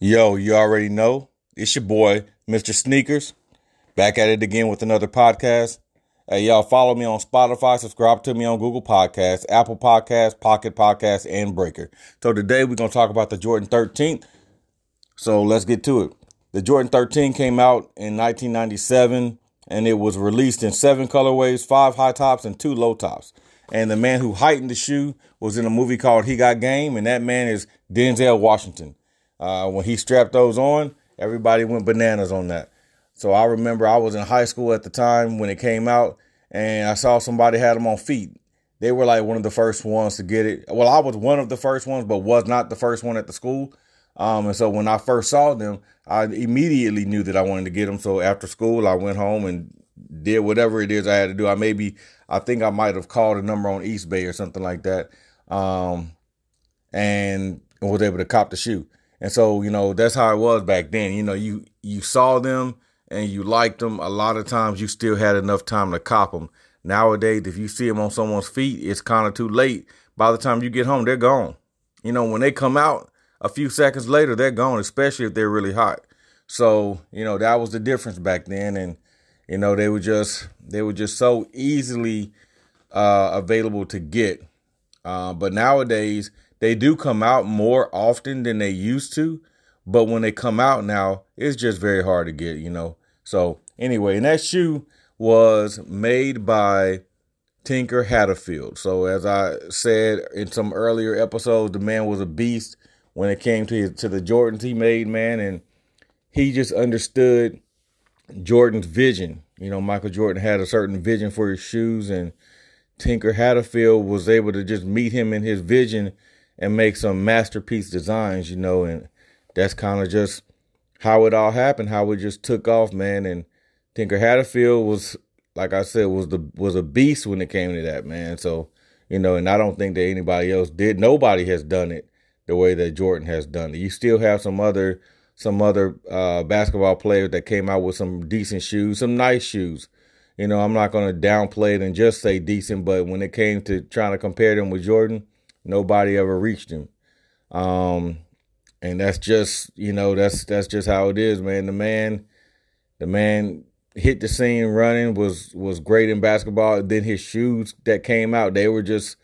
Yo, you already know. It's your boy, Mr. Sneakers, back at it again with another podcast. Hey, y'all follow me on Spotify, subscribe to me on Google Podcasts, Apple Podcasts, Pocket Podcasts, and Breaker. So today we're going to talk about the Jordan 13. So let's get to it. The Jordan 13 came out in 1997 and it was released in seven colorways, five high tops, and two low tops. And the man who heightened the shoe was in a movie called He Got Game, and that man is Denzel Washington. Uh, when he strapped those on, everybody went bananas on that. So I remember I was in high school at the time when it came out, and I saw somebody had them on feet. They were like one of the first ones to get it. Well, I was one of the first ones, but was not the first one at the school. Um, and so when I first saw them, I immediately knew that I wanted to get them. So after school, I went home and did whatever it is I had to do. I maybe, I think I might have called a number on Eastbay or something like that, um, and was able to cop the shoe. And so, you know, that's how it was back then. You know, you you saw them and you liked them. A lot of times you still had enough time to cop them. Nowadays, if you see them on someone's feet, it's kind of too late. By the time you get home, they're gone. You know, when they come out a few seconds later, they're gone, especially if they're really hot. So, you know, that was the difference back then. And, you know, they were just they were just so easily uh available to get. Uh, but nowadays, they do come out more often than they used to, but when they come out now, it's just very hard to get, you know. So anyway, and that shoe was made by Tinker Hatfield. So as I said in some earlier episodes, the man was a beast when it came to his, to the Jordans he made, man, and he just understood Jordan's vision. You know, Michael Jordan had a certain vision for his shoes, and Tinker Hatfield was able to just meet him in his vision and make some masterpiece designs, you know, and that's kind of just how it all happened, how it just took off, man. And Tinker Hatfield was, like I said, was the was a beast when it came to that, man. So, you know, and I don't think that anybody else did. Nobody has done it the way that Jordan has done it. You still have some other some other uh, basketball players that came out with some decent shoes, some nice shoes. You know, I'm not going to downplay it and just say decent, but when it came to trying to compare them with Jordan, Nobody ever reached him. Um, and that's just, you know, that's that's just how it is, man. The man, the man hit the scene running, was was great in basketball. Then his shoes that came out, they were just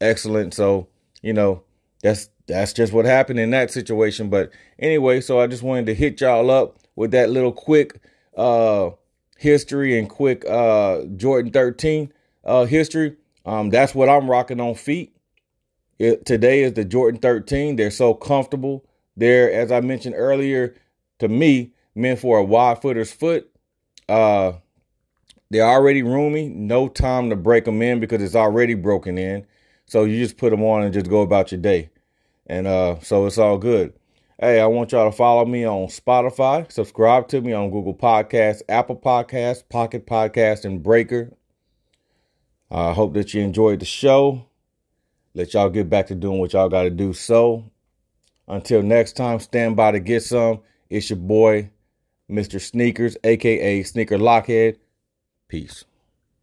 excellent. So, you know, that's that's just what happened in that situation. But anyway, so I just wanted to hit y'all up with that little quick uh history and quick uh Jordan 13 uh history. Um that's what I'm rocking on feet. It, today is the Jordan 13. They're so comfortable. They're, as I mentioned earlier, to me, meant for a wide footer's foot. Uh, they're already roomy. No time to break them in because it's already broken in. So you just put them on and just go about your day. And uh, so it's all good. Hey, I want y'all to follow me on Spotify. Subscribe to me on Google Podcasts, Apple Podcasts, Pocket Podcast, and Breaker. I uh, hope that you enjoyed the show. Let y'all get back to doing what y'all got to do. So, until next time, stand by to get some. It's your boy, Mr. Sneakers, aka Sneaker Lockhead. Peace.